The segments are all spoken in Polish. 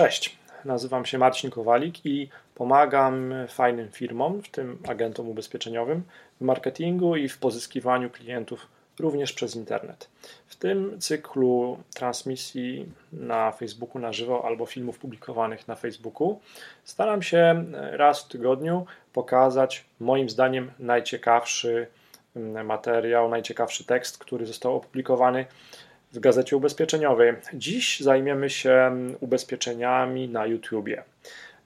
Cześć, nazywam się Marcin Kowalik i pomagam fajnym firmom, w tym agentom ubezpieczeniowym, w marketingu i w pozyskiwaniu klientów również przez internet. W tym cyklu transmisji na Facebooku na żywo albo filmów publikowanych na Facebooku staram się raz w tygodniu pokazać moim zdaniem najciekawszy materiał, najciekawszy tekst, który został opublikowany w gazecie ubezpieczeniowej. Dziś zajmiemy się ubezpieczeniami na YouTubie,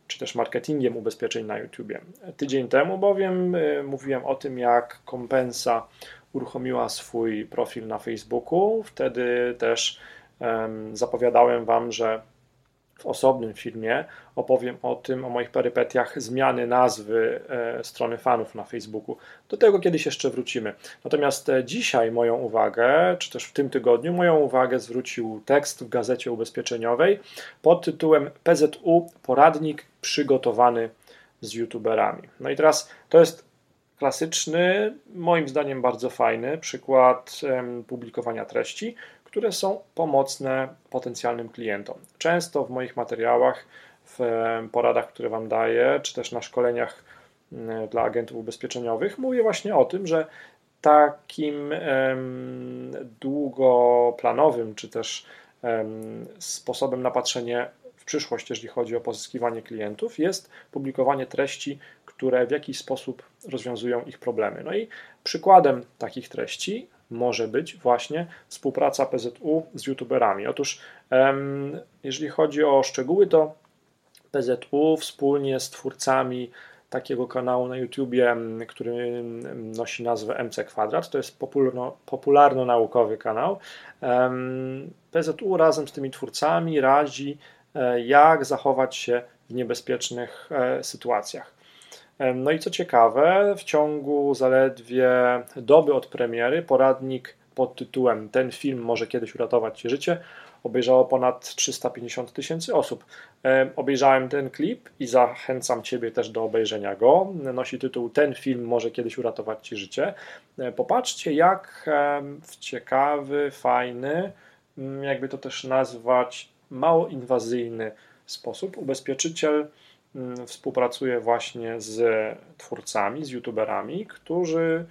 czy też marketingiem ubezpieczeń na YouTubie. Tydzień temu bowiem y, mówiłem o tym, jak kompensa uruchomiła swój profil na Facebooku. Wtedy też zapowiadałem Wam, że w osobnym filmie opowiem o tym, o moich perypetiach zmiany nazwy e, strony fanów na Facebooku. Do tego kiedyś jeszcze wrócimy. Natomiast e, dzisiaj moją uwagę, czy też w tym tygodniu, moją uwagę zwrócił tekst w gazecie ubezpieczeniowej pod tytułem PZU Poradnik przygotowany z youtuberami. No i teraz to jest klasyczny, moim zdaniem bardzo fajny przykład publikowania treści, które są pomocne potencjalnym klientom. Często w moich materiałach, w poradach, które Wam daję, czy też na szkoleniach mm, dla agentów ubezpieczeniowych, mówię właśnie o tym, że takim długoplanowym, czy też sposobem na patrzenie w przyszłość, jeżeli chodzi o pozyskiwanie klientów, jest publikowanie treści, które w jakiś sposób rozwiązują ich problemy. No i przykładem takich treści może być właśnie współpraca PZU z youtuberami. Otóż, jeżeli chodzi o szczegóły, to PZU wspólnie z twórcami takiego kanału na YouTubie, który nosi nazwę MC Kwadrat, to jest popularno, popularno-naukowy kanał. PZU razem z tymi twórcami radzi, e, jak zachować się w niebezpiecznych e, sytuacjach. No i co ciekawe, w ciągu zaledwie doby od premiery poradnik pod tytułem Ten film może kiedyś uratować Ci życie obejrzało ponad 350 tysięcy osób. Obejrzałem ten klip i zachęcam Ciebie też do obejrzenia go. Nosi tytuł Ten film może kiedyś uratować Ci życie. Popatrzcie, jak ciekawy, fajny, jakby to też nazwać, mało inwazyjny sposób ubezpieczyciel Mm, współpracuję właśnie z twórcami, z youtuberami, którzy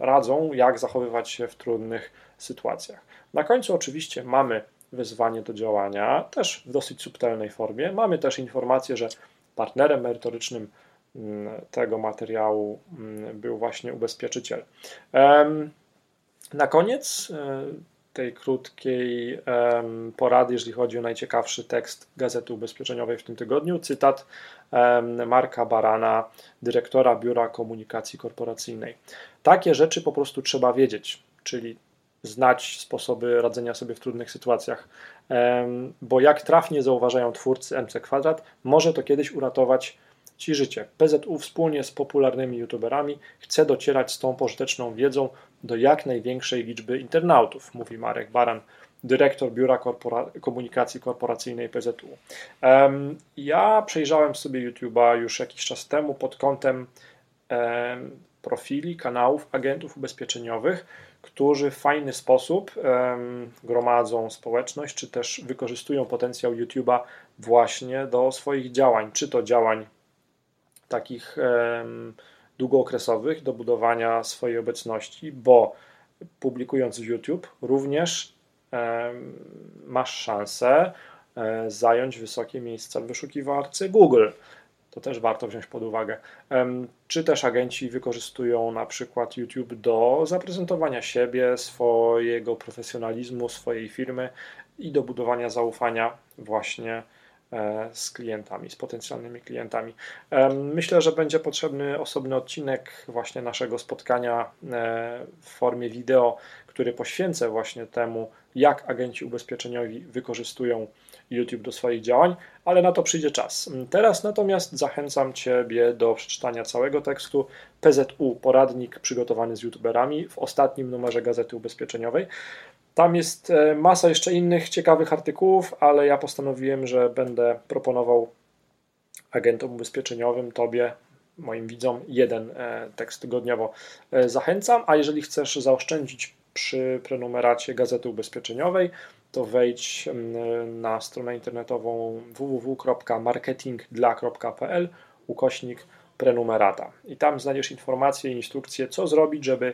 radzą, jak zachowywać się w trudnych sytuacjach. Na końcu oczywiście mamy wyzwanie do działania, też w dosyć subtelnej formie. Mamy też informację, że partnerem merytorycznym mm, tego materiału mm, był właśnie ubezpieczyciel. Na koniec e, tej krótkiej um, porady, jeżeli chodzi o najciekawszy tekst Gazety Ubezpieczeniowej w tym tygodniu. Cytat um, Marka Barana, dyrektora Biura Komunikacji Korporacyjnej. Takie rzeczy po prostu trzeba wiedzieć, czyli znać sposoby radzenia sobie w trudnych sytuacjach, um, bo jak trafnie zauważają twórcy MC Kwadrat, może to kiedyś uratować Ci życie. PZU wspólnie z popularnymi youtuberami chce docierać z tą pożyteczną wiedzą do jak największej liczby internautów, mówi Marek Baran, dyrektor Biura Korpora Komunikacji Korporacyjnej PZU. Um, ja przejrzałem sobie YouTube'a już jakiś czas temu pod kątem um, profili, kanałów agentów ubezpieczeniowych, którzy w fajny sposób um, gromadzą społeczność, czy też wykorzystują potencjał YouTube'a właśnie do swoich działań, czy to działań takich długookresowych do budowania swojej obecności, bo publikując w YouTube również masz szansę e, zająć wysokie miejsca w wyszukiwarce Google. To też warto wziąć pod uwagę. Czy też agenci wykorzystują na przykład YouTube do zaprezentowania siebie, swojego profesjonalizmu, swojej firmy i do budowania zaufania właśnie z klientami, z potencjalnymi klientami. Myślę, że będzie potrzebny osobny odcinek właśnie naszego spotkania e, w formie wideo, który poświęcę właśnie temu, jak agenci ubezpieczeniowi wykorzystują YouTube do swoich działań, ale na to przyjdzie czas. Teraz natomiast zachęcam Ciebie do przeczytania całego tekstu PZU, poradnik przygotowany z YouTuberami w ostatnim numerze Gazety Ubezpieczeniowej. Tam jest e, masa jeszcze innych ciekawych artykułów, ale ja postanowiłem, że będę proponował agentom ubezpieczeniowym, Tobie, moim widzom, jeden e, tekst tygodniowo. E, zachęcam, a jeżeli chcesz zaoszczędzić przy prenumeracie Gazety Ubezpieczeniowej, to wejdź na stronę internetową www.marketingdla.pl ukośnik prenumerata. I tam znajdziesz informacje i instrukcje, co zrobić, żeby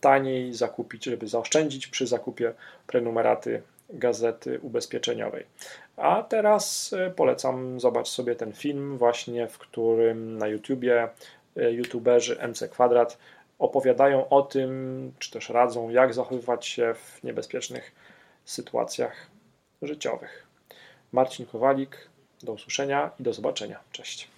taniej zakupić, żeby zaoszczędzić przy zakupie prenumeraty gazety ubezpieczeniowej. A teraz e, polecam zobacz sobie ten film właśnie, w którym na YouTubie e, youtuberzy MC Kwadrat opowiadają o tym, czy też radzą, jak zachowywać się w niebezpiecznych sytuacjach życiowych. Marcin Kowalik, do usłyszenia i do zobaczenia. Cześć.